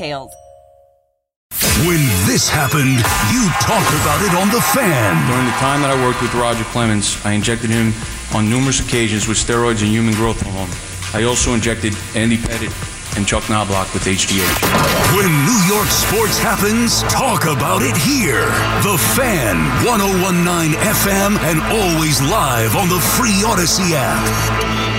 details. When this happened, you talked about it on The Fan. During the time that I worked with Roger Clemens, I injected him on numerous occasions with steroids and human growth hormone. I also injected Andy Pettitte and Chuck Knobloch with HGH. When New York sports happens, talk about it here. The Fan, 1019 FM, and always live on the free Odyssey app.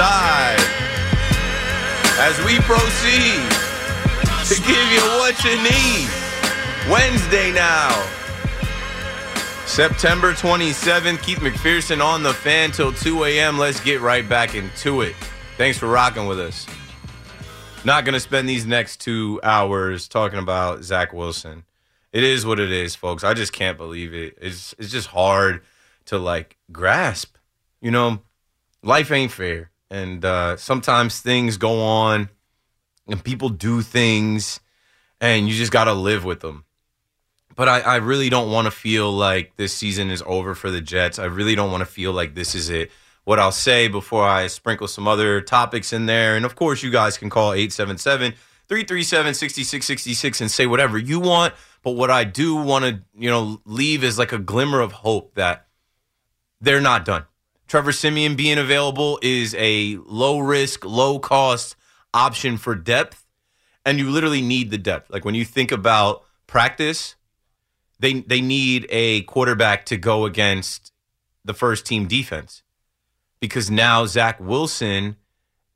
Side as we proceed to give you what you need. Wednesday now. September 27th, Keith McPherson on the fan till 2 a.m. Let's get right back into it. Thanks for rocking with us. Not going to spend these next two hours talking about Zach Wilson. It is what it is, folks. I just can't believe it. It's, it's just hard to like grasp. You know, life ain't fair and uh, sometimes things go on and people do things and you just got to live with them. But I, I really don't want to feel like this season is over for the jets. I really don't want to feel like this is it. What i'll say before i sprinkle some other topics in there and of course you guys can call 877 337 6666 and say whatever you want. But what i do want to you know leave is like a glimmer of hope that they're not done Trevor Siemian being available is a low risk, low cost option for depth. And you literally need the depth. Like when you think about practice, they they need a quarterback to go against the first team defense. Because now Zach Wilson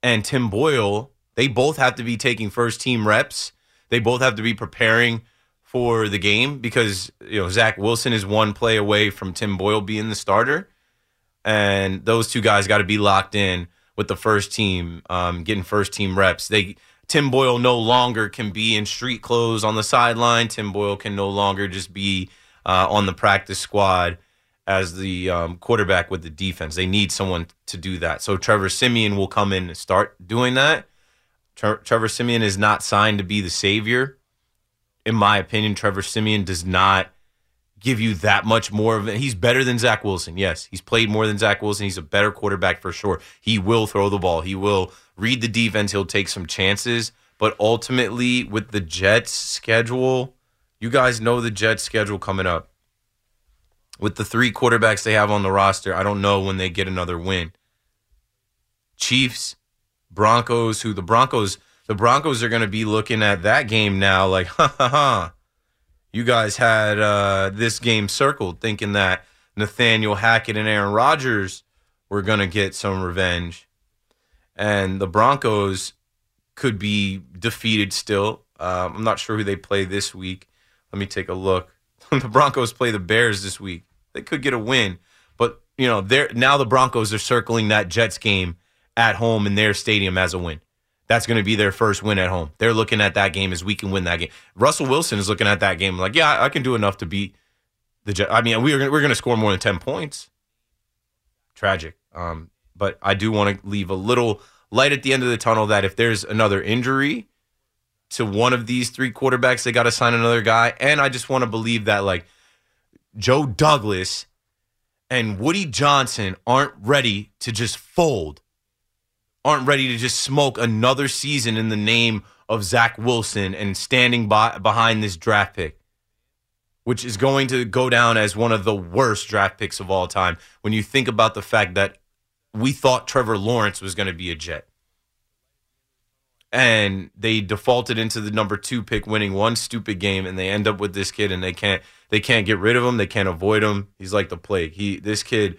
and Tim Boyle, they both have to be taking first team reps. They both have to be preparing for the game because you know Zach Wilson is one play away from Tim Boyle being the starter and those two guys got to be locked in with the first team, um, getting first team reps. They Tim Boyle no longer can be in street clothes on the sideline. Tim Boyle can no longer just be uh, on the practice squad as the um, quarterback with the defense. They need someone to do that. So Trevor Siemian will come in and start doing that. Tre- Trevor Siemian is not signed to be the savior. In my opinion, Trevor Siemian does not give you that much more of it. He's better than Zach Wilson. Yes, he's played more than Zach Wilson. He's a better quarterback for sure. He will throw the ball. He will read the defense. He'll take some chances. But ultimately, with the Jets schedule, you guys know the Jets schedule coming up. With the three quarterbacks they have on the roster, I don't know when they get another win. Chiefs, Broncos, who the Broncos, the Broncos are going to be looking at that game now like, ha ha ha you guys had uh, this game circled, thinking that Nathaniel Hackett and Aaron Rodgers were going to get some revenge, and the Broncos could be defeated still. Um, I'm not sure who they play this week. Let me take a look. the Broncos play the Bears this week. They could get a win, but you know, they're now the Broncos are circling that Jets game at home in their stadium as a win that's going to be their first win at home. They're looking at that game as we can win that game. Russell Wilson is looking at that game like, yeah, I can do enough to beat the Jets. I mean, we're we're going to score more than ten points. Tragic. Um, but I do want to leave a little light at the end of the tunnel that if there's another injury to one of these three quarterbacks, they got to sign another guy. And I just want to believe that like Joe Douglas and Woody Johnson aren't ready to just fold, aren't ready to just smoke another season in the name of Zach Wilson and standing by behind this draft pick, which is going to go down as one of the worst draft picks of all time. When you think about the fact that we thought Trevor Lawrence was going to be a Jet. And they defaulted into the number two pick, winning one stupid game, and they end up with this kid, and they can't they can't get rid of him, they can't avoid him. He's like the plague. He this kid,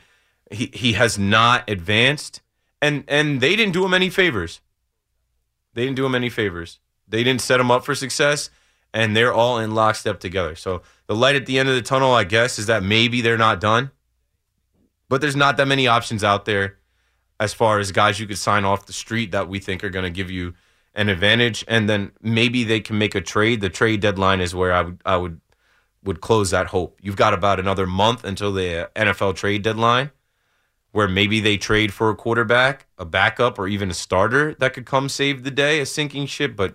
he he has not advanced, and and they didn't do him any favors. They didn't do him any favors. They didn't set him up for success, and they're all in lockstep together. So the light at the end of the tunnel, I guess, is that maybe they're not done, but there's not that many options out there as far as guys you could sign off the street that we think are going to give you an advantage, and then maybe they can make a trade. The trade deadline is where I would I would would close that hope. You've got about another month until the NFL trade deadline, where maybe they trade for a quarterback, a backup, or even a starter that could come save the day, a sinking ship. But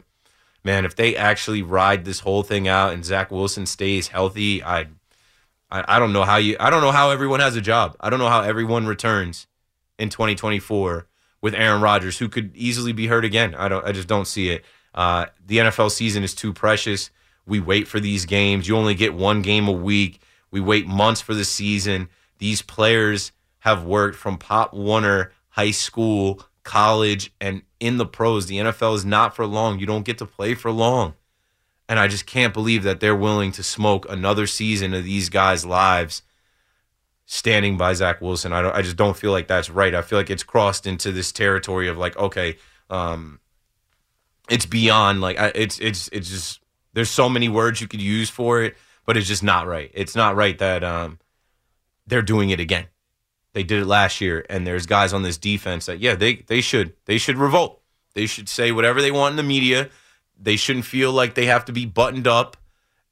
man, if they actually ride this whole thing out and Zach Wilson stays healthy, I, I, I don't know how you, I don't know how everyone has a job. I don't know how everyone returns in 2024 with Aaron Rodgers, who could easily be hurt again. I don't, I just don't see it. Uh, the NFL season is too precious. We wait for these games. You only get one game a week. We wait months for the season. These players have worked from Pop Warner High School, college, and in the pros. The NFL is not for long. You don't get to play for long. And I just can't believe that they're willing to smoke another season of these guys' lives standing by Zach Wilson. I, I just don't feel like that's right. I feel like it's crossed into this territory of like, okay, um, it's beyond like it's it's it's just there's so many words you could use for it, but it's just not right. It's not right that um, they're doing it again. They did it last year, and there's guys on this defense that yeah they they should they should revolt. They should say whatever they want in the media. They shouldn't feel like they have to be buttoned up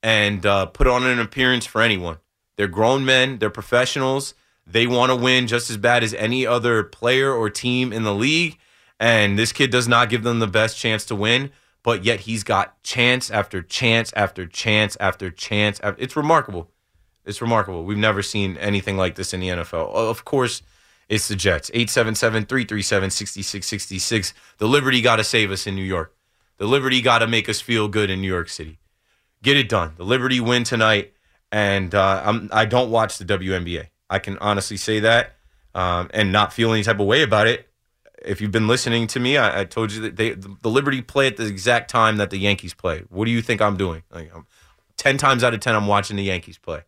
and uh, put on an appearance for anyone. They're grown men. They're professionals. They want to win just as bad as any other player or team in the league. And this kid does not give them the best chance to win, but yet he's got chance after chance after chance after chance. It's remarkable. It's remarkable. We've never seen anything like this in the NFL. Of course, it's the Jets. 877 337 6666. The Liberty got to save us in New York. The Liberty got to make us feel good in New York City. Get it done. The Liberty win tonight and uh, I'm I don't watch the WNBA. I can honestly say that, um, and not feel any type of way about it. If you've been listening to me, I, I told you that they the Liberty play at the exact time that the Yankees play. What do you think I'm doing? Like, I'm, ten times out of ten, I'm watching the Yankees play.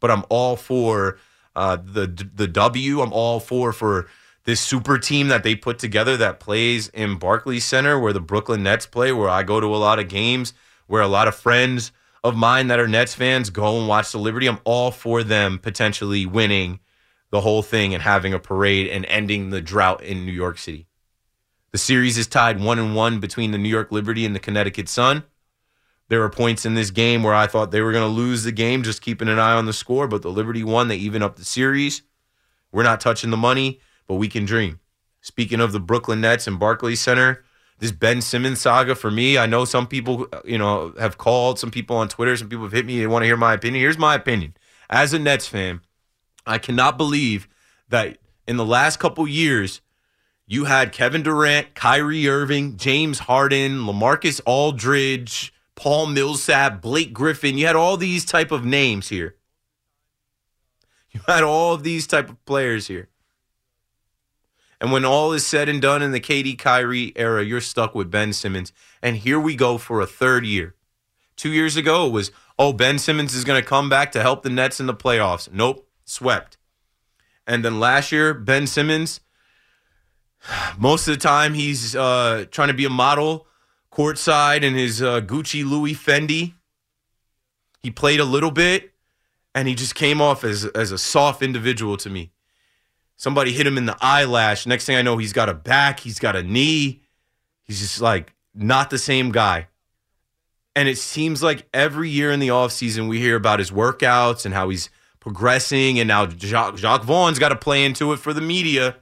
But I'm all for uh, the the W. I'm all for for this super team that they put together that plays in Barclays Center, where the Brooklyn Nets play, where I go to a lot of games, where a lot of friends of mine that are Nets fans go and watch the Liberty. I'm all for them potentially winning the whole thing and having a parade and ending the drought in New York City. The series is tied one and one between the New York Liberty and the Connecticut Sun. There were points in this game where I thought they were going to lose the game, just keeping an eye on the score, but the Liberty won. They even up the series. We're not touching the money, but we can dream. Speaking of the Brooklyn Nets and Barclays Center, this Ben Simmons saga for me. I know some people, you know, have called, some people on Twitter, some people have hit me. They want to hear my opinion. Here's my opinion. As a Nets fan, I cannot believe that in the last couple years, you had Kevin Durant, Kyrie Irving, James Harden, LaMarcus Aldridge, Paul Millsap, Blake Griffin. You had all these type of names here. You had all of these type of players here. And when all is said and done in the KD Kyrie era, you're stuck with Ben Simmons. And here we go for a third year. Two years ago, it was, oh, Ben Simmons is going to come back to help the Nets in the playoffs. Nope, swept. And then last year, Ben Simmons, most of the time, he's uh, trying to be a model courtside in his uh, Gucci Louis Fendi. He played a little bit, and he just came off as, as a soft individual to me. Somebody hit him in the eyelash. Next thing I know, he's got a back, he's got a knee. He's just like not the same guy. And it seems like every year in the offseason, we hear about his workouts and how he's progressing. And now Jacque, Jacque Vaughn's got to play into it for the media.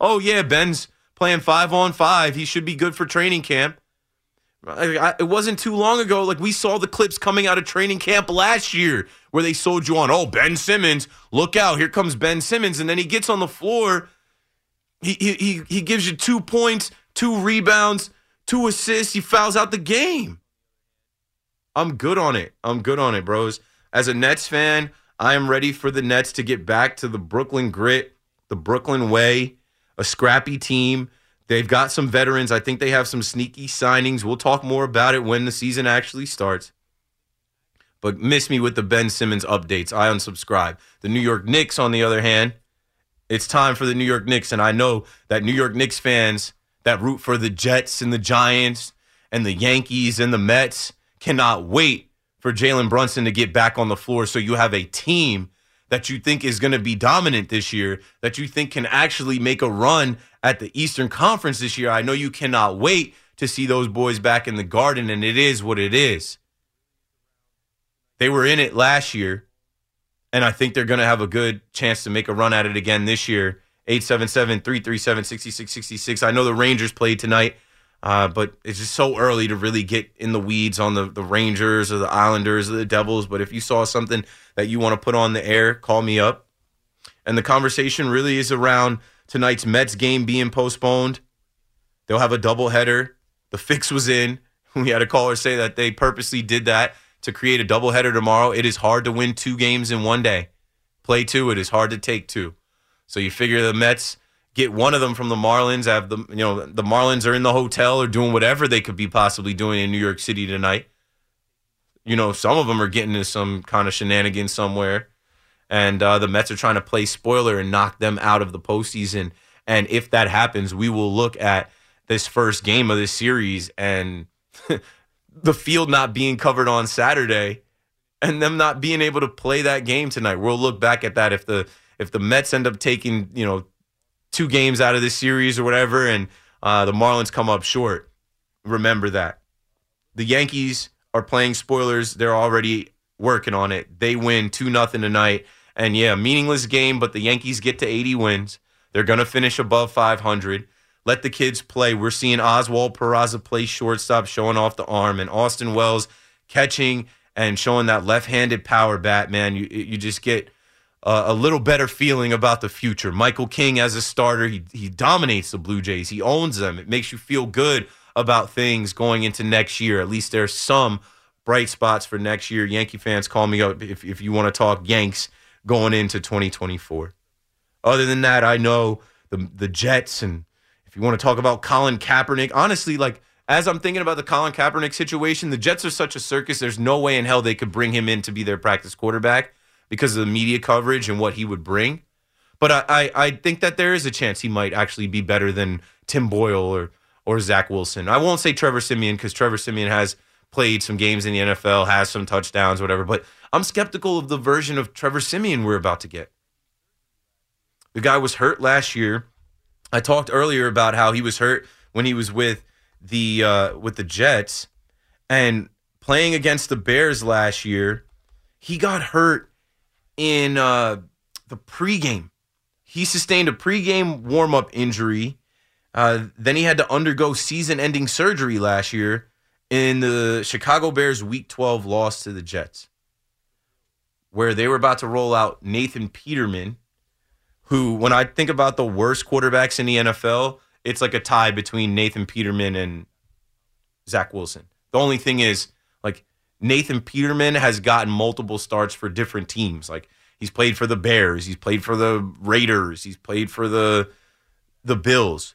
Oh, yeah, Ben's playing five on five. He should be good for training camp. I, I, it wasn't too long ago. Like we saw the clips coming out of training camp last year where they sold you on, oh, Ben Simmons, look out, here comes Ben Simmons. And then he gets on the floor. He, he, he gives you two points, two rebounds, two assists. He fouls out the game. I'm good on it. I'm good on it, bros. As a Nets fan, I am ready for the Nets to get back to the Brooklyn grit, the Brooklyn way, a scrappy team. They've got some veterans. I think they have some sneaky signings. We'll talk more about it when the season actually starts. But miss me with the Ben Simmons updates. I unsubscribe. The New York Knicks, on the other hand, it's time for the New York Knicks. And I know that New York Knicks fans that root for the Jets and the Giants and the Yankees and the Mets cannot wait for Jalen Brunson to get back on the floor so you have a team that you think is going to be dominant this year, that you think can actually make a run at the Eastern Conference this year. I know you cannot wait to see those boys back in the garden, and it is what it is. They were in it last year, and I think they're going to have a good chance to make a run at it again this year. 877 337 6666. I know the Rangers played tonight, uh, but it's just so early to really get in the weeds on the, the Rangers or the Islanders or the Devils. But if you saw something that you want to put on the air, call me up. And the conversation really is around tonight's Mets game being postponed. They'll have a doubleheader. The fix was in. We had a caller say that they purposely did that to create a doubleheader tomorrow. It is hard to win two games in one day. Play two, it is hard to take two. So you figure the Mets get one of them from the Marlins. Have the you know the Marlins are in the hotel or doing whatever they could be possibly doing in New York City tonight. You know, some of them are getting into some kind of shenanigans somewhere, and uh, the Mets are trying to play spoiler and knock them out of the postseason. And if that happens, we will look at this first game of this series and the field not being covered on Saturday and them not being able to play that game tonight. We'll look back at that if the if the Mets end up taking you know two games out of this series or whatever, and uh, the Marlins come up short. Remember that the Yankees are playing spoilers. They're already working on it. They win two nothing tonight, and yeah, meaningless game, but the Yankees get to 80 wins. They're gonna finish above 500. Let the kids play. We're seeing Oswald Peraza play shortstop, showing off the arm, and Austin Wells catching and showing that left-handed power bat. Man, you you just get a little better feeling about the future. Michael King as a starter, he he dominates the Blue Jays. He owns them. It makes you feel good about things going into next year. At least there's some bright spots for next year. Yankee fans, call me up if if you want to talk Yanks going into 2024. Other than that, I know the the Jets and if you want to talk about Colin Kaepernick, honestly, like as I'm thinking about the Colin Kaepernick situation, the Jets are such a circus. There's no way in hell they could bring him in to be their practice quarterback because of the media coverage and what he would bring. But I, I, I think that there is a chance he might actually be better than Tim Boyle or or Zach Wilson. I won't say Trevor Siemian because Trevor Siemian has played some games in the NFL, has some touchdowns, whatever. But I'm skeptical of the version of Trevor Siemian we're about to get. The guy was hurt last year. I talked earlier about how he was hurt when he was with the uh, with the Jets and playing against the Bears last year. He got hurt in uh, the pregame. He sustained a pregame warm up injury. Uh, then he had to undergo season ending surgery last year in the Chicago Bears Week 12 loss to the Jets, where they were about to roll out Nathan Peterman, who, when I think about the worst quarterbacks in the NFL, it's like a tie between Nathan Peterman and Zach Wilson. The only thing is, like, Nathan Peterman has gotten multiple starts for different teams. Like he's played for the Bears, he's played for the Raiders, he's played for the the Bills.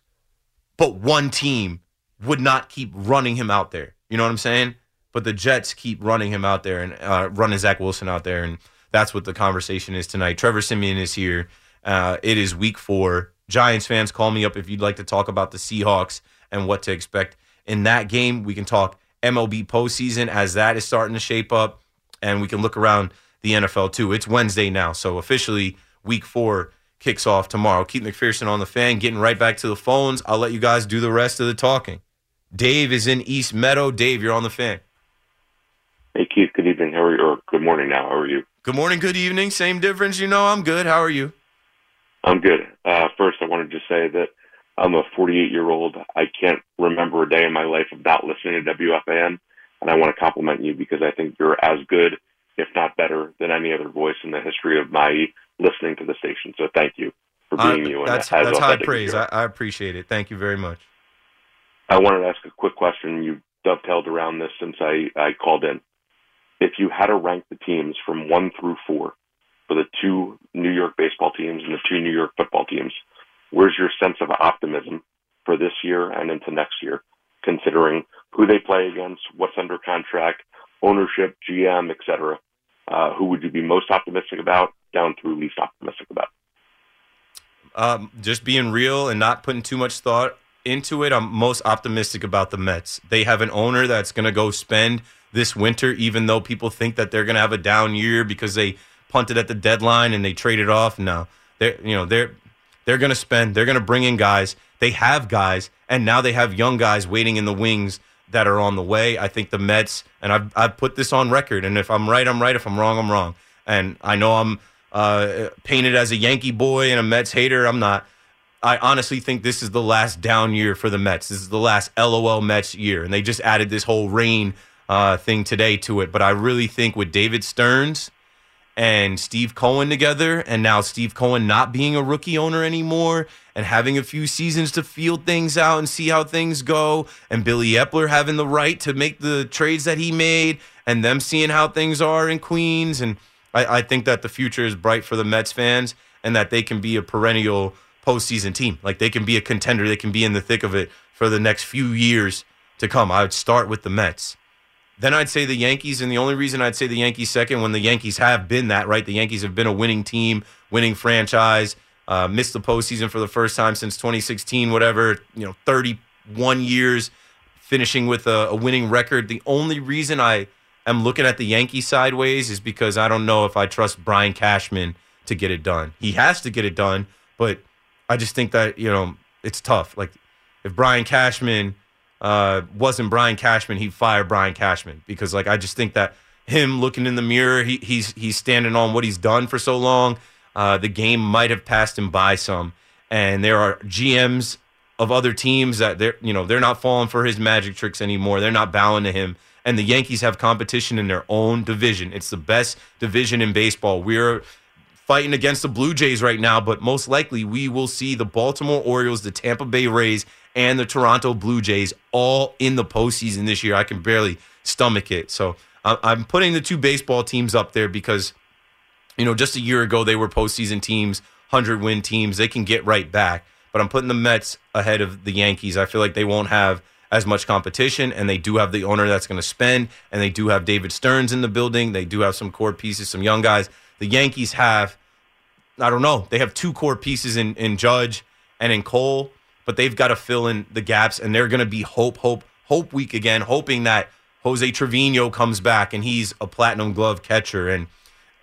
But one team would not keep running him out there. You know what I'm saying? But the Jets keep running him out there and uh, running Zach Wilson out there, and that's what the conversation is tonight. Trevor Siemian is here. Uh, it is Week Four. Giants fans, call me up if you'd like to talk about the Seahawks and what to expect in that game. We can talk MLB postseason as that is starting to shape up, and we can look around the NFL too. It's Wednesday now, so officially week four kicks off tomorrow. Keith McPherson on the fan, getting right back to the phones. I'll let you guys do the rest of the talking. Dave is in East Meadow. Dave, you're on the fan. Hey Keith, good evening. How are you? Or good morning now. How are you? Good morning, good evening. Same difference, you know. I'm good. How are you? I'm good. Uh, first, I wanted to say that I'm a 48 year old. I can't remember a day in my life of not listening to WFAN. And I want to compliment you because I think you're as good, if not better, than any other voice in the history of my listening to the station. So thank you for being Uh, you. And that's that's high praise. I. I appreciate it. Thank you very much. I wanted to ask a quick question. You dovetailed around this since I, I called in. If you had to rank the teams from one through four for the two New York baseball teams and the two New York football teams, where's your sense of optimism for this year and into next year, considering who they play against, what's under contract, ownership, GM, et cetera? Uh, who would you be most optimistic about down through least optimistic about? um, just being real and not putting too much thought into it, I'm most optimistic about the Mets. They have an owner that's going to go spend this winter, even though people think that they're going to have a down year because they punted at the deadline and they traded off. No, they're you know they're they're going to spend. They're going to bring in guys. They have guys, and now they have young guys waiting in the wings that are on the way. I think the Mets, and I've I've put this on record, and if I'm right, I'm right. If I'm wrong, I'm wrong. And I know I'm uh, painted as a Yankee boy and a Mets hater. I'm not. I honestly think this is the last down year for the Mets. This is the last LOL Mets year, and they just added this whole rain uh, thing today to it. But I really think with David Stearns and Steve Cohen together, and now Steve Cohen not being a rookie owner anymore, and having a few seasons to feel things out and see how things go, and Billy Eppler having the right to make the trades that he made, and them seeing how things are in Queens, and I, I think that the future is bright for the Mets fans, and that they can be a perennial postseason team. Like they can be a contender, they can be in the thick of it for the next few years to come. I would start with the Mets. Then I'd say the Yankees, and the only reason I'd say the Yankees second, when the Yankees have been that, right? The Yankees have been a winning team, winning franchise, uh, missed the postseason for the first time since 2016, whatever, you know, 31 years, finishing with a, a winning record. The only reason I am looking at the Yankees sideways is because I don't know if I trust Brian Cashman to get it done. He has to get it done, but I just think that, you know, it's tough. Like, if Brian Cashman uh, wasn't Brian Cashman, he'd fire Brian Cashman because like I just think that him looking in the mirror, he, he's he's standing on what he's done for so long. Uh, the game might have passed him by some, and there are GMs of other teams that they're you know they're not falling for his magic tricks anymore. They're not bowing to him. And the Yankees have competition in their own division. It's the best division in baseball. We're fighting against the Blue Jays right now, but most likely we will see the Baltimore Orioles, the Tampa Bay Rays, and the Toronto Blue Jays all in the postseason this year. I can barely stomach it. So I'm putting the two baseball teams up there because, you know, just a year ago they were postseason teams, 100 win teams. They can get right back. But I'm putting the Mets ahead of the Yankees. I feel like they won't have as much competition, and they do have the owner that's going to spend, and they do have David Stearns in the building. They do have some core pieces, some young guys. The Yankees have I don't know. They have two core pieces in, in Judge and in Cole, but they've got to fill in the gaps, and they're going to be hope, hope, hope week again, hoping that Jose Trevino comes back and he's a platinum glove catcher, and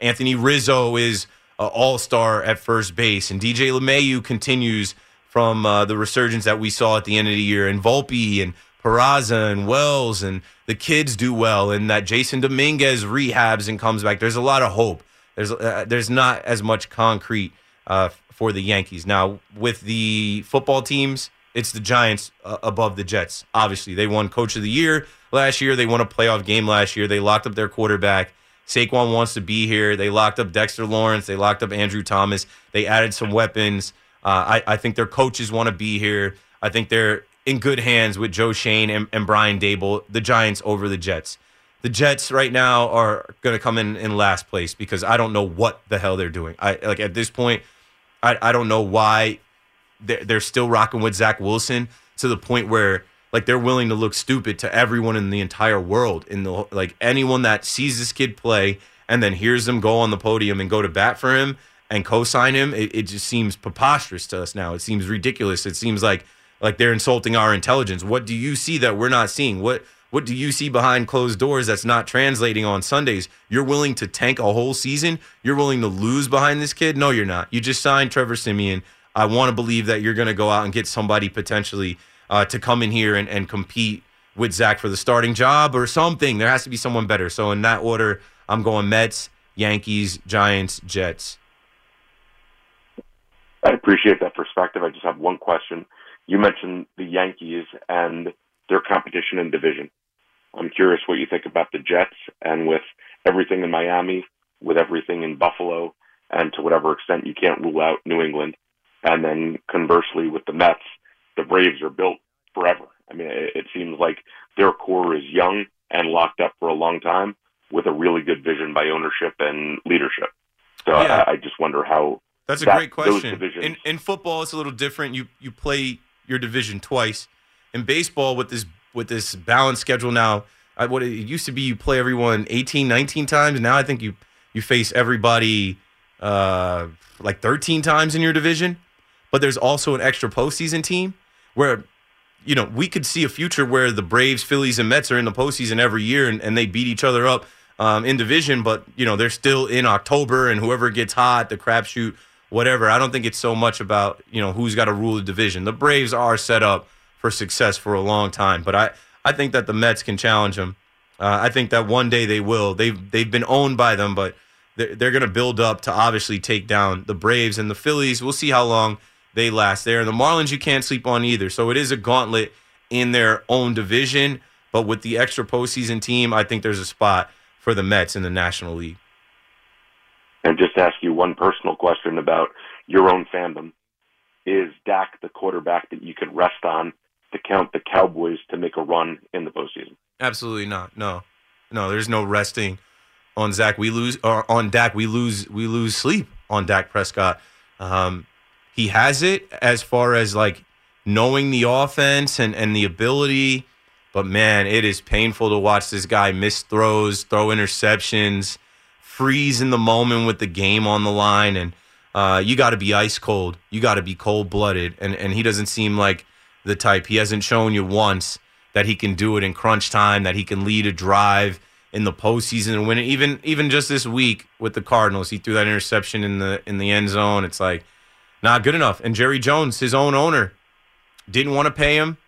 Anthony Rizzo is an all star at first base, and DJ LeMahieu continues from uh, the resurgence that we saw at the end of the year, and Volpe and Peraza and Wells, and the kids do well, and that Jasson Dominguez rehabs and comes back. There's a lot of hope. There's uh, there's not as much concrete uh, for the Yankees now with the football teams. It's the Giants uh, above the Jets. Obviously, they won Coach of the Year last year. They won a playoff game last year. They locked up their quarterback. Saquon wants to be here. They locked up Dexter Lawrence. They locked up Andrew Thomas. They added some weapons. Uh, I, I think their coaches want to be here. I think they're in good hands with Joe Schoen and, and Brian Daboll, the Giants over the Jets. The Jets right now are going to come in in last place because I don't know what the hell they're doing. I like at this point, I, I don't know why they're, they're still rocking with Zach Wilson to the point where like they're willing to look stupid to everyone in the entire world. In the like anyone that sees this kid play and then hears him go on the podium and go to bat for him and co-sign him, it, it just seems preposterous to us now. It seems ridiculous. It seems like like they're insulting our intelligence. What do you see that we're not seeing? What what do you see behind closed doors that's not translating on Sundays? You're willing to tank a whole season? You're willing to lose behind this kid? No, you're not. You just signed Trevor Siemian. I want to believe that you're going to go out and get somebody potentially uh, to come in here and, and compete with Zach for the starting job or something. There has to be someone better. So in that order, I'm going Mets, Yankees, Giants, Jets. I appreciate that perspective. I just have one question. You mentioned the Yankees and their competition in division. I'm curious what you think about the Jets and with everything in Miami, with everything in Buffalo, and to whatever extent you can't rule out New England. And then conversely with the Mets, the Braves are built forever. I mean, it, it seems like their core is young and locked up for a long time with a really good vision by ownership and leadership. So Yeah. I, I just wonder how That's a that- great question. In in football, it's a little different. You you play your division twice. In baseball, with this with this balanced schedule now, What it used to be, you play everyone 18, 19 times. Now I think you you face everybody uh, like 13 times in your division. But there's also an extra postseason team where you know, we could see a future where the Braves, Phillies, and Mets are in the postseason every year and, and they beat each other up um, in division, but, you know, they're still in October and whoever gets hot, the crapshoot, whatever. I don't think it's so much about, you know, who's got to rule the division. The Braves are set up for success for a long time, but I, I think that the Mets can challenge them. Uh, I think that one day they will. They've, they've been owned by them, but they're, they're going to build up to obviously take down the Braves and the Phillies. We'll see how long they last there. And the Marlins, you can't sleep on either. So it is a gauntlet in their own division. But with the extra postseason team, I think there's a spot for the Mets in the National League. and just ask you one personal question about your own fandom. Is Dak the quarterback that you could rest on to count the Cowboys to make a run in the postseason? Absolutely not. No, no. There's no resting on Zach. We lose or on Dak. We lose. We lose sleep on Dak Prescott. Um, he has it as far as like knowing the offense and and the ability, but man, it is painful to watch this guy miss throws, throw interceptions, freeze in the moment with the game on the line, and uh, you got to be ice cold. You got to be cold blooded, and and he doesn't seem like the type. He hasn't shown you once that he can do it in crunch time, that he can lead a drive in the postseason and win it. Even even just this week with the Cardinals, he threw that interception in the in the end zone. It's like not good enough. And Jerry Jones, his own owner, didn't want to pay him,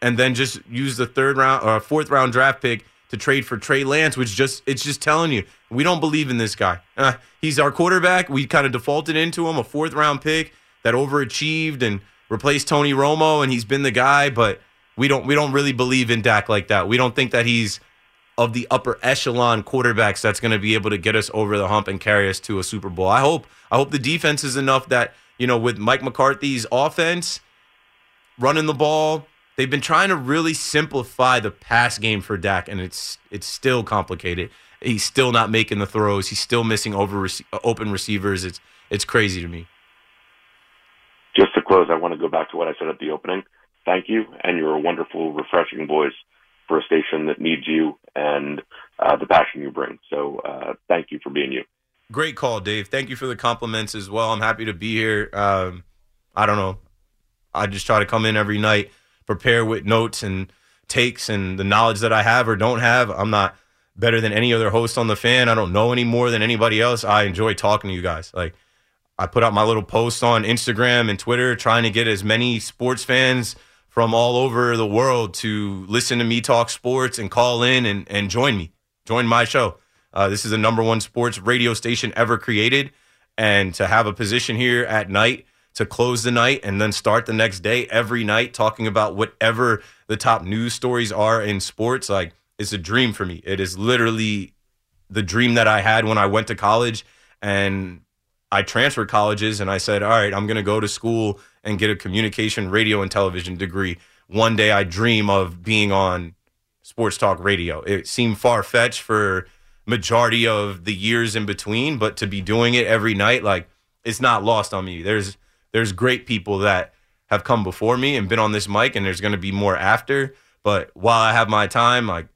and then just used the third round or fourth round draft pick to trade for Trey Lance, which just it's just telling you we don't believe in this guy. Uh, he's our quarterback. We kind of defaulted into him, a fourth round pick that overachieved and replaced Tony Romo, and he's been the guy. But we don't we don't really believe in Dak like that. We don't think that he's of the upper echelon quarterbacks that's going to be able to get us over the hump and carry us to a Super Bowl. I hope I hope the defense is enough that you know with Mike McCarthy's offense running the ball. They've been trying to really simplify the pass game for Dak, and it's it's still complicated. He's still not making the throws. He's still missing over rece- open receivers. It's it's crazy to me. Just to close, I want to go back to what I said at the opening. Thank you, and you're a wonderful, refreshing voice for a station that needs you and uh, the passion you bring. So uh, thank you for being you. Great call, Dave. Thank you for the compliments as well. I'm happy to be here. Um, I don't know. I just try to come in every night, prepare with notes and takes and the knowledge that I have or don't have. I'm not better than any other host on the fan. I don't know any more than anybody else. I enjoy talking to you guys. Like I put out my little posts on Instagram and Twitter trying to get as many sports fans from all over the world to listen to me talk sports and call in and, and join me, join my show. Uh, this is the number one sports radio station ever created. And to have a position here at night to close the night and then start the next day every night talking about whatever the top news stories are in sports, like it's a dream for me. It is literally the dream that I had when I went to college and I transferred colleges and I said, all right, I'm going to go to school and get a communication, radio, and television degree. One day I dream of being on sports talk radio. It seemed far fetched for majority of the years in between, but to be doing it every night, like it's not lost on me. There's there's great people that have come before me and been on this mic, and there's going to be more after. But while I have my time, like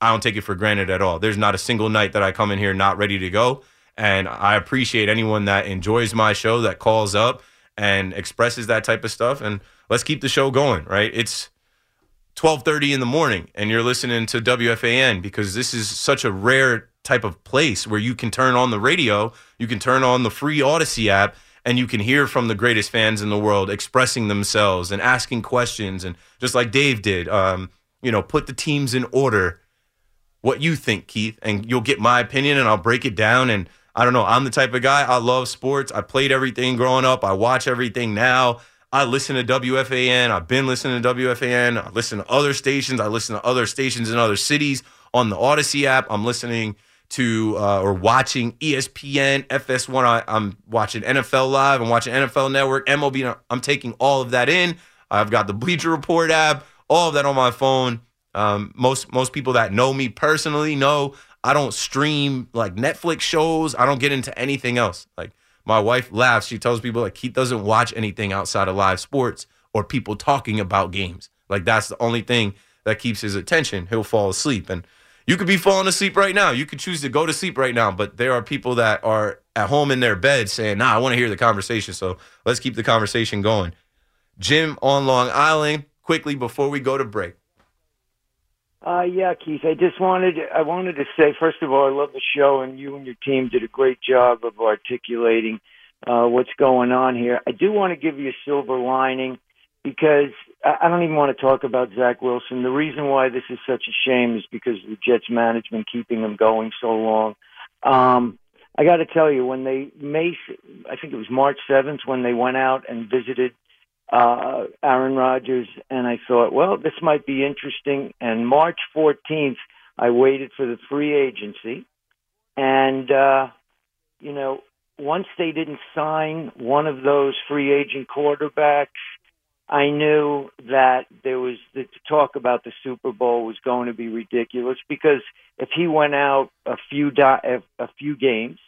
I don't take it for granted at all. There's not a single night that I come in here not ready to go. And I appreciate anyone that enjoys my show, that calls up and expresses that type of stuff. And let's keep the show going, right? It's 12:30 in the morning and you're listening to WFAN because this is such a rare type of place where you can turn on the radio, you can turn on the free Odyssey app and you can hear from the greatest fans in the world expressing themselves and asking questions and just like Dave did, um, you know, put the teams in order what you think, Keith, and you'll get my opinion and I'll break it down. And I don't know, I'm the type of guy, I love sports. I played everything growing up, I watch everything now. I listen to WFAN. I've been listening to WFAN. I listen to other stations. I listen to other stations in other cities on the Odyssey app. I'm listening to uh, or watching ESPN, FS1. I, I'm watching NFL Live. I'm watching NFL Network, MLB. I'm taking all of that in. I've got the Bleacher Report app, all of that on my phone. Um, most most people that know me personally know I don't stream like Netflix shows. I don't get into anything else. Like my wife laughs. She tells people like he doesn't watch anything outside of live sports or people talking about games. Like that's the only thing that keeps his attention. He'll fall asleep and you could be falling asleep right now. You could choose to go to sleep right now, but there are people that are at home in their bed saying, "Nah, I want to hear the conversation." So let's keep the conversation going. Jim on Long Island, quickly before we go to break. Uh, yeah, Keith. I just wanted I wanted to say first of all, I love the show, and you and your team did a great job of articulating uh, what's going on here. I do want to give you a silver lining because I don't even want to talk about Zach Wilson. The reason why this is such a shame is because the Jets management keeping him going so long. Um, I got to tell you, when they May, I think it was March seventh when they went out and visited uh, Aaron Rodgers, and I thought, well, this might be interesting. And March fourteenth, I waited for the free agency, and uh, you know, once they didn't sign one of those free agent quarterbacks I knew that there was the talk about the Super Bowl was going to be ridiculous because if he went out a few di- a few games,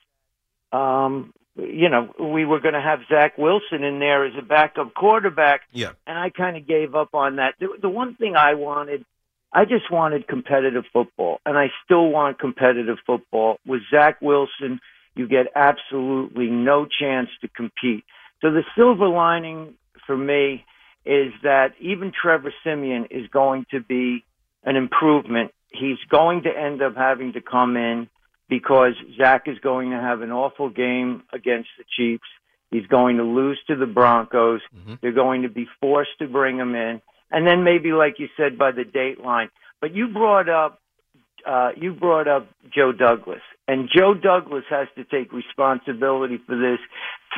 um, you know, we were going to have Zach Wilson in there as a backup quarterback. Yeah, and I kind of gave up on that. The, the one thing I wanted, I just wanted competitive football, and I still want competitive football. With Zach Wilson, you get absolutely no chance to compete. So the silver lining for me is that even Trevor Siemian is going to be an improvement. He's going to end up having to come in because Zach is going to have an awful game against the Chiefs. He's going to lose to the Broncos. Mm-hmm. They're going to be forced to bring him in. And then maybe, like you said, by the date line. But you brought up uh, you brought up Joe Douglas, and Joe Douglas has to take responsibility for this.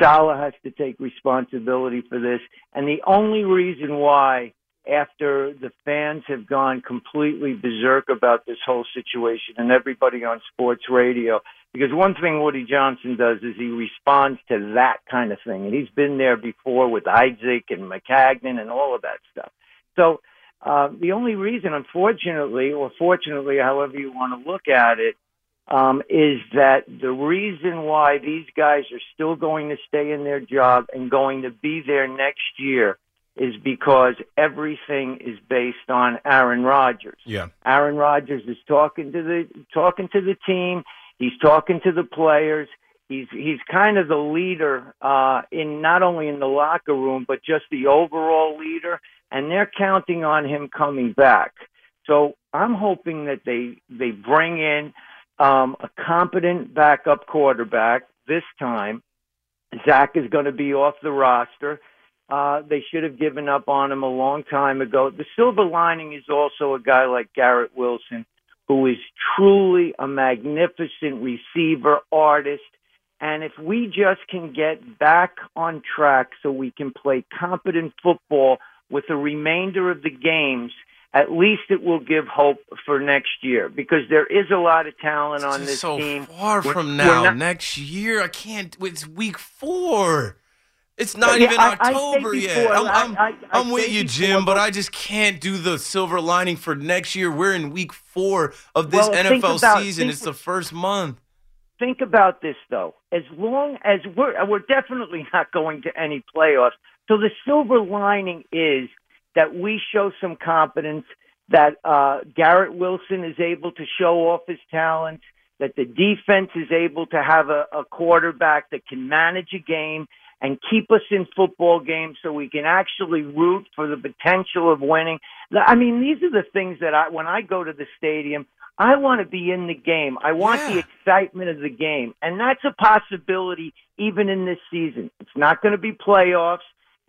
Saleh has to take responsibility for this, and the only reason why, after the fans have gone completely berserk about this whole situation, and everybody on sports radio, because one thing Woody Johnson does is he responds to that kind of thing, and he's been there before with Idzik and Maccagnan and all of that stuff. So uh, the only reason, unfortunately, or fortunately, however you want to look at it, um, is that the reason why these guys are still going to stay in their job and going to be there next year is because everything is based on Aaron Rodgers. Yeah. Aaron Rodgers is talking to the talking to the team. He's talking to the players. He's he's kind of the leader uh, in not only in the locker room but just the overall leader and they're counting on him coming back. So I'm hoping that they they bring in um, a competent backup quarterback this time. Zach is going to be off the roster. Uh, they should have given up on him a long time ago. The silver lining is also a guy like Garrett Wilson, who is truly a magnificent receiver artist. And if we just can get back on track so we can play competent football with the remainder of the games, at least it will give hope for next year because there is a lot of talent on this so team. Far we're, from now, not, next year, I can't. It's week four. It's not yeah, even I, October I yet. I'm, I'm, I, I'm with you, Jim, but I just can't do the silver lining for next year. We're in week four of this well, NFL about, season. It's the first month. Think about this, though. As long as we're we're definitely not going to any playoffs, so the silver lining is that we show some confidence that uh, Garrett Wilson is able to show off his talents, that the defense is able to have a, a quarterback that can manage a game and keep us in football games so we can actually root for the potential of winning. I mean, these are the things that I, when I go to the stadium, I want to be in the game. I want yeah. the excitement of the game. And that's a possibility even in this season. It's not going to be playoffs.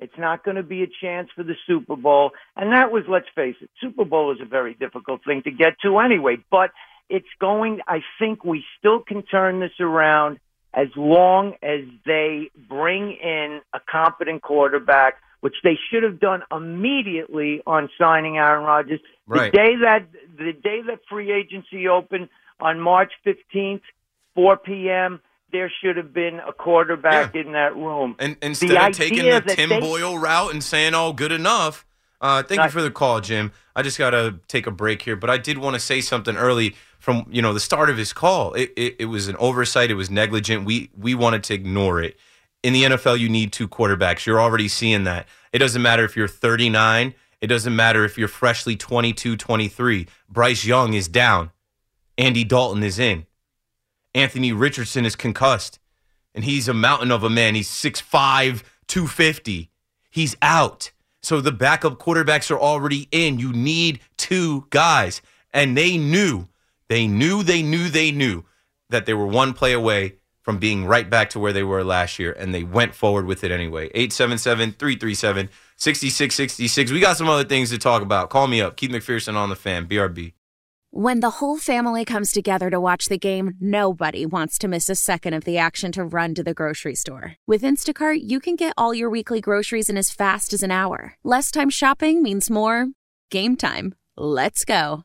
It's not going to be a chance for the Super Bowl. And that was, let's face it, Super Bowl is a very difficult thing to get to anyway. But it's going, I think we still can turn this around as long as they bring in a competent quarterback which they should have done immediately on signing Aaron Rodgers. Right. The day that the day that free agency opened on March 15th, 4 p.m., there should have been a quarterback Yeah. in that room. And The instead of taking the Tim they- Boyle route and saying, "Oh, good enough," uh, thank you for the call, Jim. I just gotta take a break here, but I did want to say something early from you know the start of his call. It, it it was an oversight. It was negligent. We we wanted to ignore it. In the NFL, you need two quarterbacks. You're already seeing that. It doesn't matter if you're 39. It doesn't matter if you're freshly 22, 23. Bryce Young is down. Andy Dalton is in. Anthony Richardson is concussed and he's a mountain of a man. He's 6'5, 250. He's out. So the backup quarterbacks are already in. You need two guys. And they knew, they knew, they knew, they knew that they were one play away from being right back to where they were last year. And they went forward with it anyway. 877 337 6666. We got some other things to talk about. Call me up. Keith McPherson on the fan. BRB. When the whole family comes together to watch the game, nobody wants to miss a second of the action to run to the grocery store. With Instacart, you can get all your weekly groceries in as fast as an hour. Less time shopping means more game time. Let's go.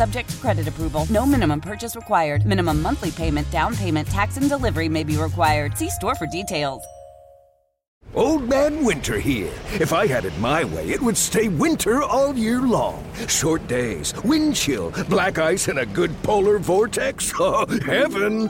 Subject to credit approval. No minimum purchase required. Minimum monthly payment, down payment, tax, and delivery may be required. See store for details. Old Man Winter here. If I had it my way, it would stay winter all year long. Short days, wind chill, black ice, and a good polar vortex. Oh, heaven!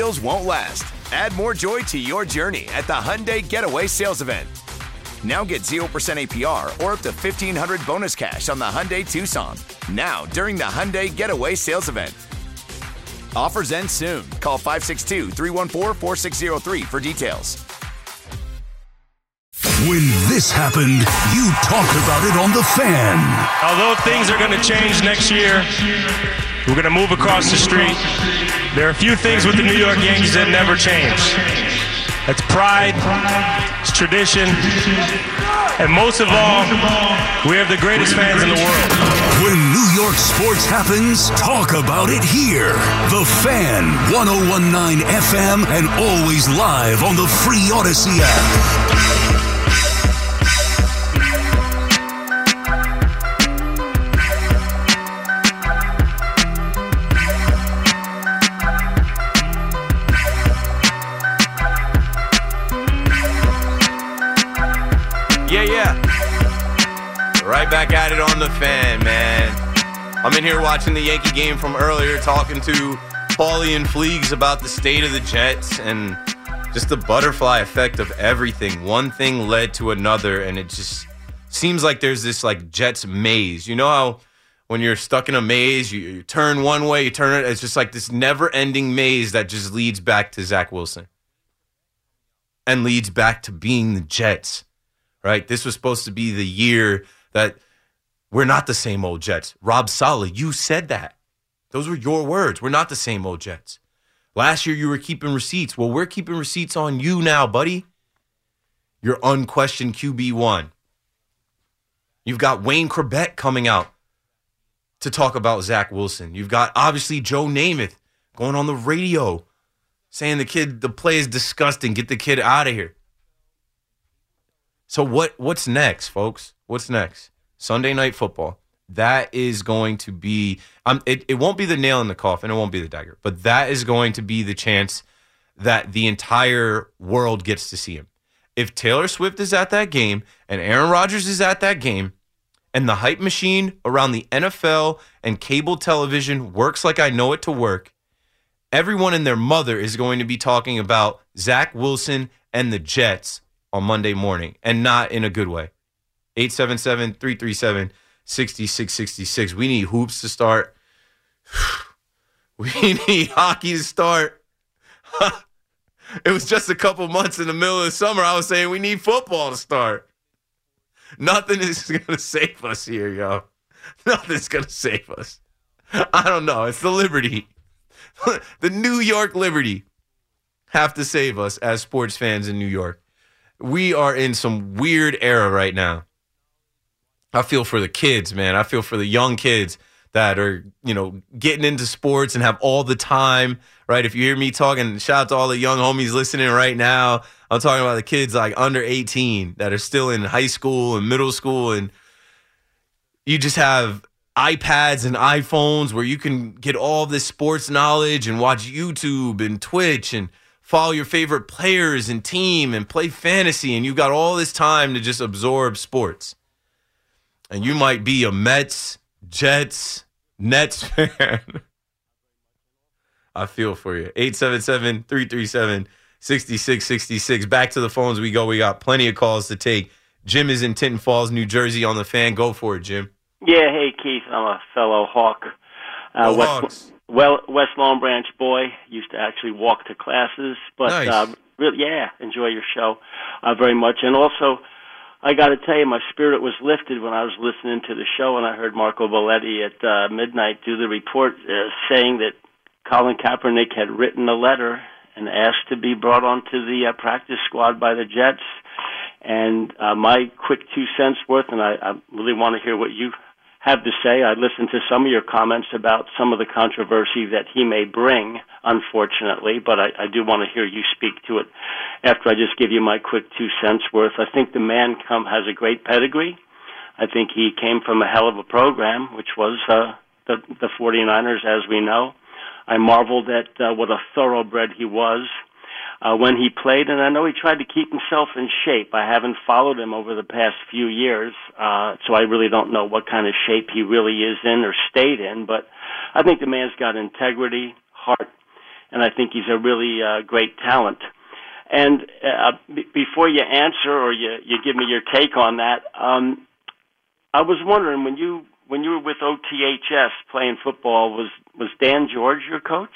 won't last. Add more joy to your journey at the Hyundai Getaway Sales Event. Now get 0% APR or up to 1500 bonus cash on the Hyundai Tucson. Now, during the Hyundai Getaway Sales Event. Offers end soon. Call 562 314 4603 for details. When this happened, you talked about it on The Fan. Although things are going to change next year, we're going to move across the street. There are a few things with the New York Yankees that never change. That's pride, it's tradition, and most of all, we have the greatest fans in the world. When New York sports happens, talk about it here. The Fan, 1019 FM, and always live on the free Audacy app. The fan, man. I'm in here watching the Yankee game from earlier, talking to Paulie and Fleegs about the state of the Jets and just the butterfly effect of everything. One thing led to another, and it just seems like there's this like Jets maze. You know how when you're stuck in a maze, you, you turn one way, you turn it. It's just like this never-ending maze that just leads back to Zach Wilson and leads back to being the Jets right? This was supposed to be the year that we're not the same old Jets. Rob Saleh, you said that. Those were your words. We're not the same old Jets. Last year you were keeping receipts. Well, we're keeping receipts on you now, buddy. You're unquestioned QB1. You've got Wayne Chrebet coming out to talk about Zach Wilson. You've got obviously Joe Namath going on the radio saying the kid, the play is disgusting. Get the kid out of here. So what what's next, folks? What's next? Sunday night football. That is going to be um it, it won't be the nail in the coffin, it won't be the dagger, but that is going to be the chance that the entire world gets to see him. if Taylor Swift is at that game and Aaron Rodgers is at that game and the hype machine around the NFL and cable television works like I know it to work, everyone and their mother is going to be talking about Zach Wilson and the Jets on Monday morning and not in a good way. 877 337 6666. We need hoops to start. We need hockey to start. it was just a couple months in the middle of the summer. I was saying we need football to start. Nothing is going to save us here, yo. Nothing's going to save us. I don't know. It's the Liberty. the New York Liberty have to save us as sports fans in New York. We are in some weird era right now. I feel for the kids, man. I feel for the young kids that are, you know, getting into sports and have all the time, right? If you hear me talking, shout out to all the young homies listening right now. I'm talking about the kids like under 18 that are still in high school and middle school and you just have iPads and iPhones where you can get all this sports knowledge and watch YouTube and Twitch and follow your favorite players and team and play fantasy and you've got all this time to just absorb sports. And you might be a Mets Jets, Nets fan. I feel for you. 877 337 6666. Back to the phones we go. We got plenty of calls to take. Jim is in Tinton Falls, New Jersey on the fan. Go for it, Jim. Yeah, hey, Keith. I'm a fellow Hawk. Uh, West, well, West Long Branch boy. Used to actually walk to classes. But, nice. uh, really, yeah, enjoy your show uh, very much. And also, I got to tell you, my spirit was lifted when I was listening to the show and I heard Marco Belletti at uh, midnight do the report uh, saying that Colin Kaepernick had written a letter and asked to be brought onto the uh, practice squad by the Jets. And uh, my quick two cents worth, and I, I really want to hear what you have to say. I listened to some of your comments about some of the controversy that he may bring, unfortunately, but I, I do want to hear you speak to it after I just give you my quick two cents worth. I think the man come has a great pedigree. I think he came from a hell of a program, which was uh, the the 49ers, as we know. I marveled at uh, what a thoroughbred he was uh, when he played, and I know he tried to keep himself in shape. I haven't followed him over the past few years, uh, so I really don't know what kind of shape he really is in or stayed in. But I think the man's got integrity, heart, and I think he's a really uh, great talent. And uh, b- before you answer or you, you give me your take on that, um, I was wondering when you when you were with OTHS playing football, was was Dan George your coach?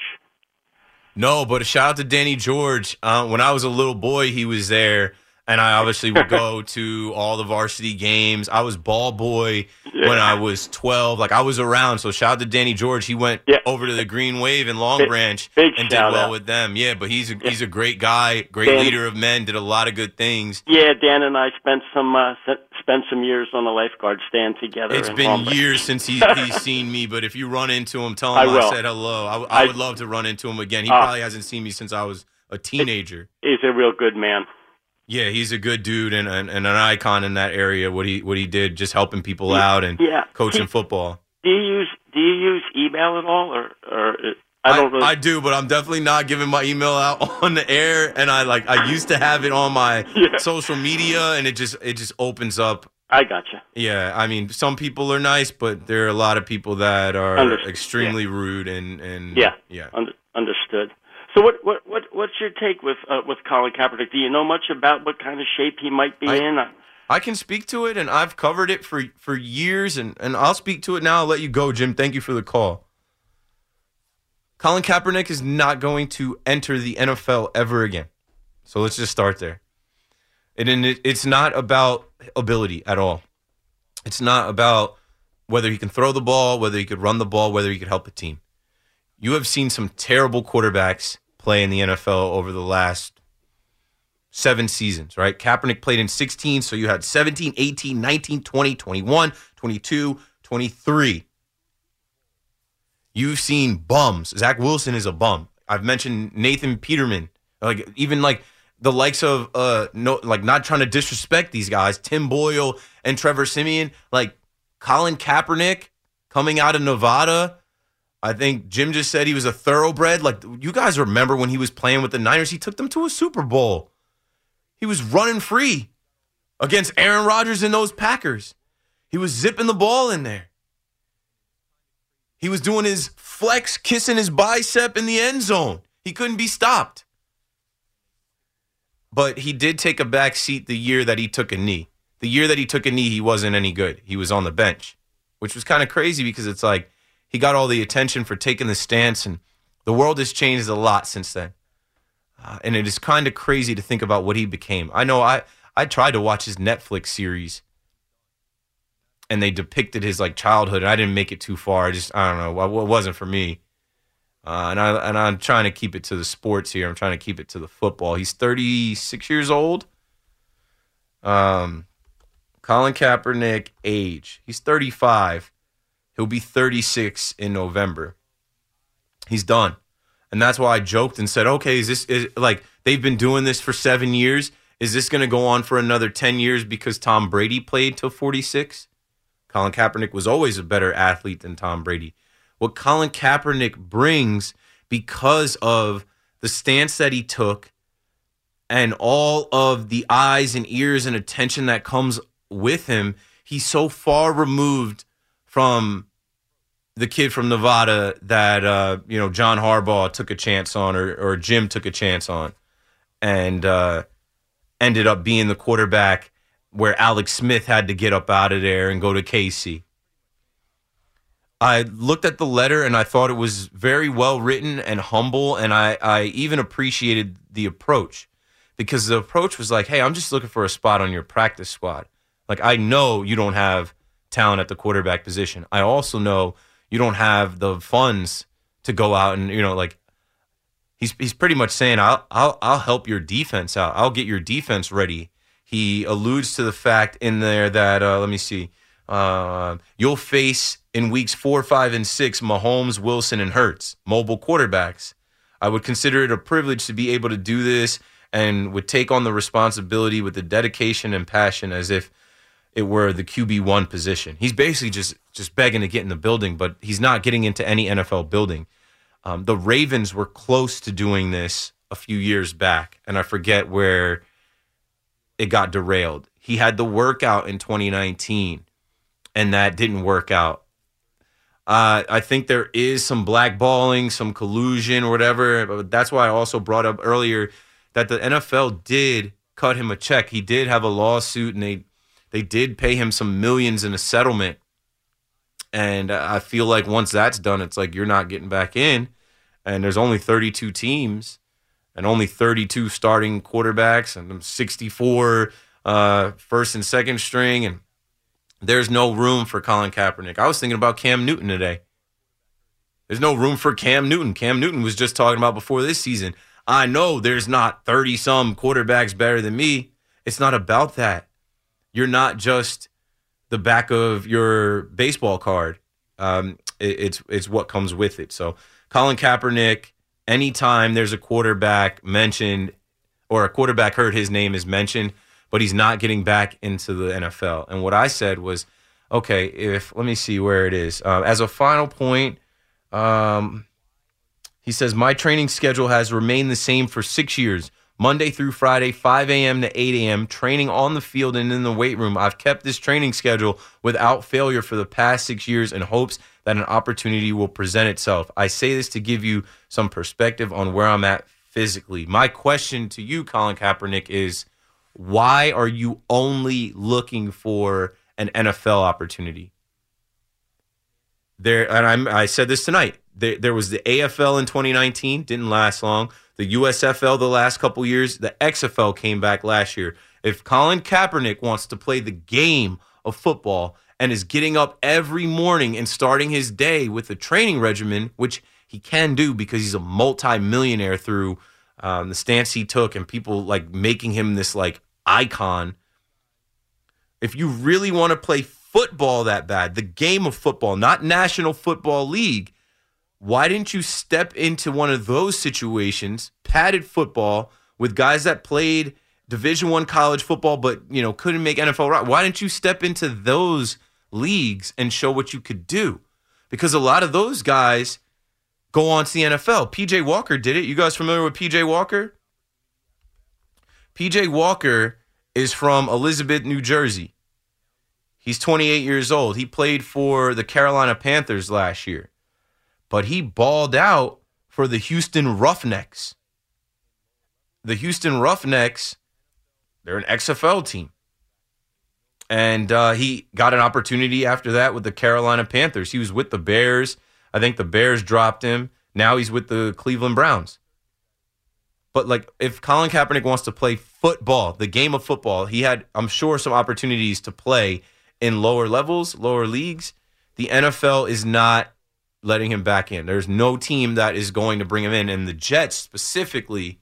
No, but a shout out to Danny George. Uh, when I was a little boy, he was there, and I obviously would go to all the varsity games. I was ball boy Yeah. when I was 12. Like, I was around. So, shout out to Danny George. He went over to the Green Wave in Long Big- Branch big and did well out. with them. Yeah, but he's a, he's a great guy, great Danny- leader of men, did a lot of good things. Yeah, Dan and I spent some uh, spent some years on the lifeguard stand together. It's been Long years since he's, he's seen me, but if you run into him, tell him I I, said hello. I would love to run into him again. He Uh, probably hasn't seen me since I was a teenager. He's a real good man. Yeah, he's a good dude and, and, and an icon in that area. What he what he did, just helping people out and Yeah. coaching football. Do you use Do you use email at all, or or I don't really. I do, but I'm definitely not giving my email out on the air. And I like I used to have it on my social media, and it just it just opens up. I gotcha. Yeah, I mean, some people are nice, but there are a lot of people that are Understood, extremely rude and and Yeah. yeah. Un- understood. So what what what what's your take with uh, with Colin Kaepernick? Do you know much about what kind of shape he might be I- in? I can speak to it, and I've covered it for for years, and and I'll speak to it now. I'll let you go, Jim. Thank you for the call. Colin Kaepernick is not going to enter the NFL ever again. So let's just start there. And it, it's not about ability at all. It's not about whether he can throw the ball, whether he could run the ball, whether he could help a team. You have seen some terrible quarterbacks play in the NFL over the last seven seasons, right? Kaepernick played in 16, so you had 17, 18, 19, 20, 21, 22, 23. You've seen bums. Zach Wilson is a bum. I've mentioned Nathan Peterman. Like even like the likes of uh no like not trying to disrespect these guys, Tim Boyle and Trevor Siemian, like Colin Kaepernick coming out of Nevada. I think Jim just said he was a thoroughbred. Like you guys remember when he was playing with the Niners, he took them to a Super Bowl. He was running free against Aaron Rodgers and those Packers. He was zipping the ball in there. He was doing his flex, kissing his bicep in the end zone. He couldn't be stopped. But he did take a back seat the year that he took a knee. The year that he took a knee, he wasn't any good. He was on the bench, which was kind of crazy because it's like he got all the attention for taking the stance, and the world has changed a lot since then. Uh, and it is kind of crazy to think about what he became. I know I I tried to watch his Netflix series, and they depicted his like childhood. And I didn't make it too far. I just I don't know. It wasn't for me. Uh, and I and I'm trying to keep it to the sports here. I'm trying to keep it to the football. He's 36 years old. Um, Colin Kaepernick age. He's 35. He'll be 36 in November. He's done. And that's why I joked and said, okay, is this is like they've been doing this for seven years? Is this going to go on for another 10 years because Tom Brady played till 46? Colin Kaepernick was always a better athlete than Tom Brady. What Colin Kaepernick brings because of the stance that he took and all of the eyes and ears and attention that comes with him, he's so far removed from the kid from Nevada that uh, you know John Harbaugh took a chance on, or or Jim took a chance on, and uh, ended up being the quarterback where Alex Smith had to get up out of there and go to KC. I looked at the letter and I thought it was very well written and humble, and I, I even appreciated the approach because the approach was like, hey, I'm just looking for a spot on your practice squad. Like, I know you don't have talent at the quarterback position. I also know you don't have the funds to go out and, you know, like, he's, he's pretty much saying, I'll, I'll, I'll help your defense out. I'll get your defense ready. He alludes to the fact in there that, uh, let me see, uh, you'll face in weeks four, five, and six Mahomes, Wilson, and Hurts, mobile quarterbacks. I would consider it a privilege to be able to do this and would take on the responsibility with the dedication and passion as if it were the QB one position. He's basically just just begging to get in the building, but he's not getting into any NFL building. Um, the Ravens were close to doing this a few years back, and I forget where it got derailed. He had the workout in 2019, and that didn't work out. Uh, I think there is some blackballing, some collusion, or whatever. But that's why I also brought up earlier that the NFL did cut him a check. He did have a lawsuit, and they they did pay him some millions in a settlement. And I feel like once that's done, it's like you're not getting back in. And there's only 32 teams, and only 32 starting quarterbacks, and 64 uh, first and second string, and there's no room for Colin Kaepernick. I was thinking about Cam Newton today. There's no room for Cam Newton. Cam Newton was just talking about before this season. I know there's not 30 some quarterbacks better than me. It's not about that. You're not just the back of your baseball card. Um, it, it's it's what comes with it. So Colin Kaepernick, anytime there's a quarterback mentioned or a quarterback heard his name is mentioned but he's not getting back into the NFL. And what I said was, okay, if let me see where it is. Uh, as a final point, um, he says my training schedule has remained the same for six years. Monday through Friday, 5 a.m. to 8 a.m., training on the field and in the weight room. I've kept this training schedule without failure for the past six years in hopes that an opportunity will present itself. I say this to give you some perspective on where I'm at physically. My question to you, Colin Kaepernick, is why are you only looking for an NFL opportunity? There, and I'm, I said this tonight. There, there was the AFL in 2019, didn't last long. The USFL the last couple years. The XFL came back last year. If Colin Kaepernick wants to play the game of football and is getting up every morning and starting his day with a training regimen, which he can do because he's a multi-millionaire through um, the stance he took and people like making him this like icon. If you really want to play football that bad, the game of football, not National Football League, why didn't you step into one of those situations, padded football with guys that played Division 1 college football but, you know, couldn't make NFL right? Why didn't you step into those leagues and show what you could do? Because a lot of those guys go on to the NFL. PJ Walker did it. You guys familiar with PJ Walker? PJ Walker is from Elizabeth, New Jersey. He's 28 years old. He played for the Carolina Panthers last year, but he balled out for the Houston Roughnecks. The Houston Roughnecks, they're an XFL team. And uh, he got an opportunity after that with the Carolina Panthers. He was with the Bears. I think the Bears dropped him. Now he's with the Cleveland Browns. But like, if Colin Kaepernick wants to play football, the game of football, he had, I'm sure, some opportunities to play in lower levels, lower leagues. The NFL is not letting him back in. There's no team that is going to bring him in, and the Jets specifically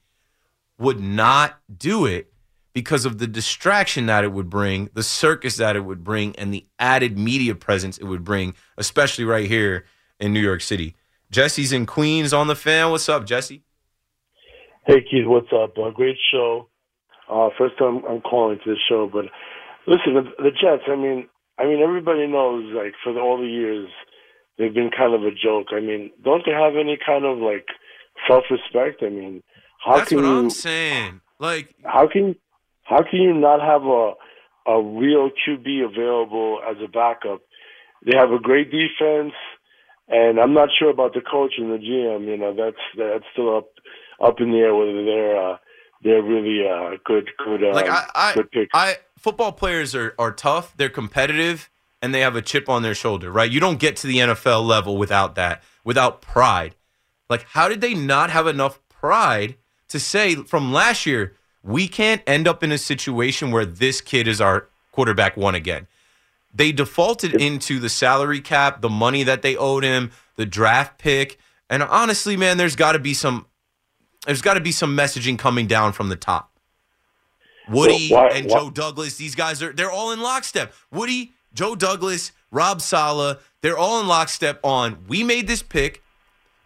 would not do it because of the distraction that it would bring, the circus that it would bring, and the added media presence it would bring, especially right here in New York City. Jesse's in Queens on the fan. What's up, Jesse? Hey Keith, what's up? Uh, great show. Uh, first time I'm calling to the show, but listen, the, the Jets. I mean, I mean, everybody knows like for the, all the years they've been kind of a joke. I mean, don't they have any kind of like self-respect? I mean, how That's can what you? I'm saying. Like, how can how can you not have a a real QB available as a backup? They have a great defense, and I'm not sure about the coach and the GM. You know, that's that's still up up in the air whether they're uh, they're really uh, good good uh, like I, I, good picks. I, football players are are tough. They're competitive, and they have a chip on their shoulder. Right? You don't get to the NFL level without that, without pride. Like, how did they not have enough pride to say from last year? We can't end up in a situation where this kid is our quarterback one again. They defaulted into the salary cap, the money that they owed him, the draft pick, and honestly, man, there's got to be some there's got to be some messaging coming down from the top. Woody Well, why- and why- Joe Douglas, these guys are they're all in lockstep. Woody, Joe Douglas, Rob Saleh, they're all in lockstep on we made this pick.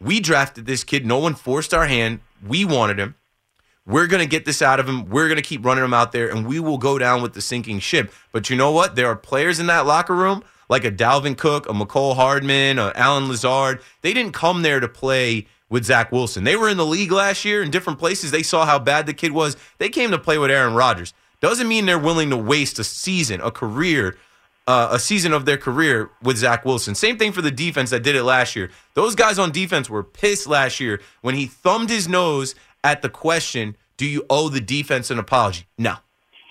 We drafted this kid. No one forced our hand. We wanted him. We're going to get this out of him. We're going to keep running him out there, and we will go down with the sinking ship. But you know what? There are players in that locker room, like a Dalvin Cook, a Mecole Hardman, a Allen Lazard. They didn't come there to play with Zach Wilson. They were in the league last year in different places. They saw how bad the kid was. They came to play with Aaron Rodgers. Doesn't mean they're willing to waste a season, a career, uh, a season of their career with Zach Wilson. Same thing for the defense that did it last year. Those guys on defense were pissed last year when he thumbed his nose at the question, "Do you owe the defense an apology?" No,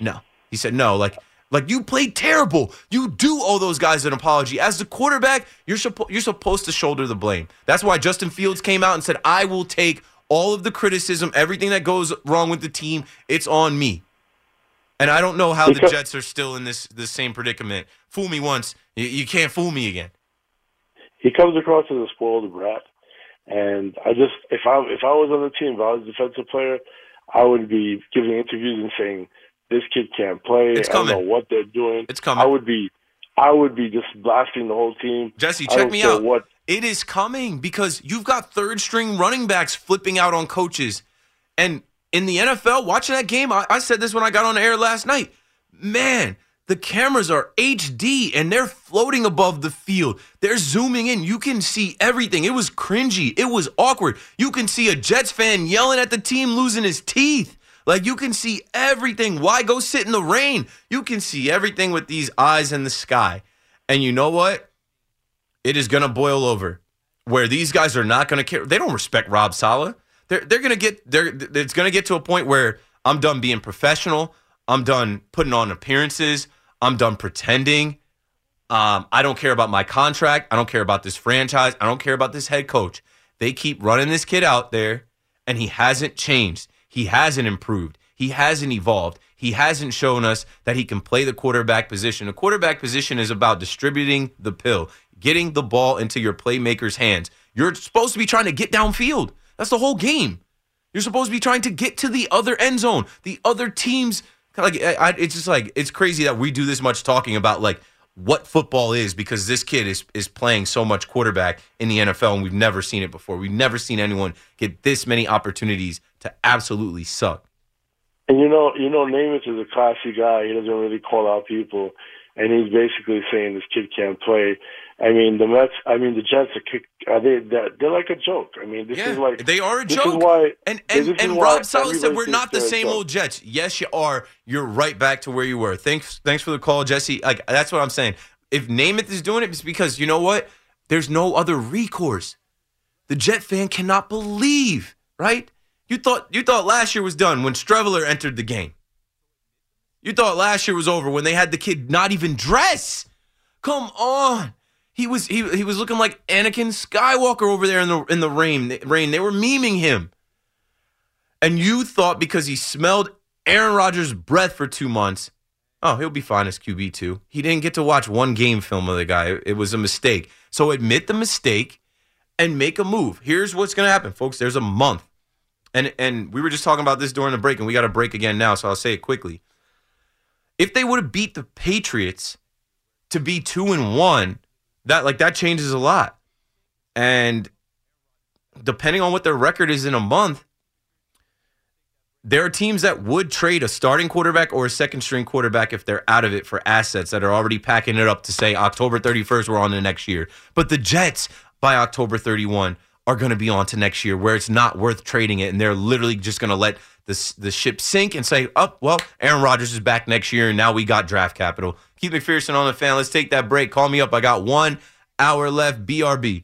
no. He said no. Like, like you played terrible. You do owe those guys an apology. As the quarterback, you're supposed you're supposed to shoulder the blame. That's why Justin Fields came out and said, "I will take all of the criticism, everything that goes wrong with the team. It's on me." And I don't know how the Jets are still in this this same predicament. Fool me once, you, you can't fool me again. he comes across as a spoiled brat. And I just, if I if I was on the team, if I was a defensive player, I would be giving interviews and saying, "This kid can't play. It's I don't know what they're doing." It's coming. I would be, I would be just blasting the whole team. Jesse, check me out. What It is coming because you've got third string running backs flipping out on coaches. And in the NFL, watching that game, I, I said this when I got on air last night. Man, the cameras are HD and they're floating above the field. They're zooming in. You can see everything. It was cringy. It was awkward. You can see a Jets fan yelling at the team losing his teeth. Like you can see everything. Why go sit in the rain? You can see everything with these eyes in the sky. And you know what? It is going to boil over where these guys are not going to care. They don't respect Rob Saleh. They're they're to get they're it's to get to a point where I'm done being professional. I'm done putting on appearances. I'm done pretending. Um, I don't care about my contract. I don't care about this franchise. I don't care about this head coach. They keep running this kid out there, and he hasn't changed. He hasn't improved. He hasn't evolved. He hasn't shown us that he can play the quarterback position. A quarterback position is about distributing the pill, getting the ball into your playmaker's hands. You're supposed to be trying to get downfield. That's the whole game. You're supposed to be trying to get to the other end zone, the other team's. Like I, it's just like it's crazy that we do this much talking about like what football is because this kid is is playing so much quarterback in the NFL and we've never seen it before. We've never seen anyone get this many opportunities to absolutely suck. And you know, you know, Namath is a classy guy. He doesn't really call out people, and he's basically saying this kid can't play. I mean, the Mets. I mean, the Jets are kick. Are they? They're, they're like a joke. I mean, this Yeah, is like they are a this joke. Is why, and and, and Rob Saleh said we're not the thinks they're a same old Jets. Yes, you are. You're right back to where you were. Thanks, thanks for the call, Jesse. Like that's what I'm saying. If Namath is doing it, it's because you know what? There's no other recourse. The Jet fan cannot believe, right? You thought you thought last year was done when Streveler entered the game. You thought last year was over when they had the kid not even dress. Come on. He was he, he was looking like Anakin Skywalker over there in the in the rain. Rain. They were memeing him. And you thought because he smelled Aaron Rodgers' breath for two months, oh, he'll be fine as QB two. He didn't get to watch one game film of the guy. It was a mistake. So admit the mistake and make a move. Here's what's gonna happen, folks. There's a month. And and we were just talking about this during the break, and we got a break again now, so I'll say it quickly. If they would have beat the Patriots to be two and one, that like that changes a lot. And depending on what their record is in a month, there are teams that would trade a starting quarterback or a second string quarterback if they're out of it for assets that are already packing it up to say October 31st, we're on the next year. But the Jets by October 31 are going to be on to next year where it's not worth trading it. And they're literally just going to let the, the ship sink and say, oh, well, Aaron Rodgers is back next year. And now we got draft capital. Keith McPherson on the fan. Let's take that break. Call me up. I got one hour left. BRB.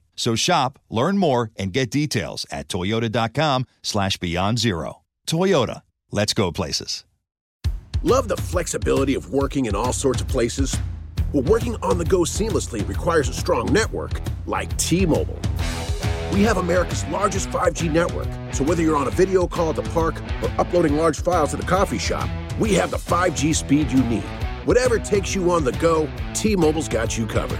So shop, learn more, and get details at toyota.com slash beyond zero. Toyota, let's go places. Love the flexibility of working in all sorts of places? Well, working on the go seamlessly requires a strong network like T-Mobile. We have America's largest 5G network, so whether you're on a video call at the park or uploading large files at the coffee shop, we have the 5G speed you need. Whatever takes you on the go, T-Mobile's got you covered.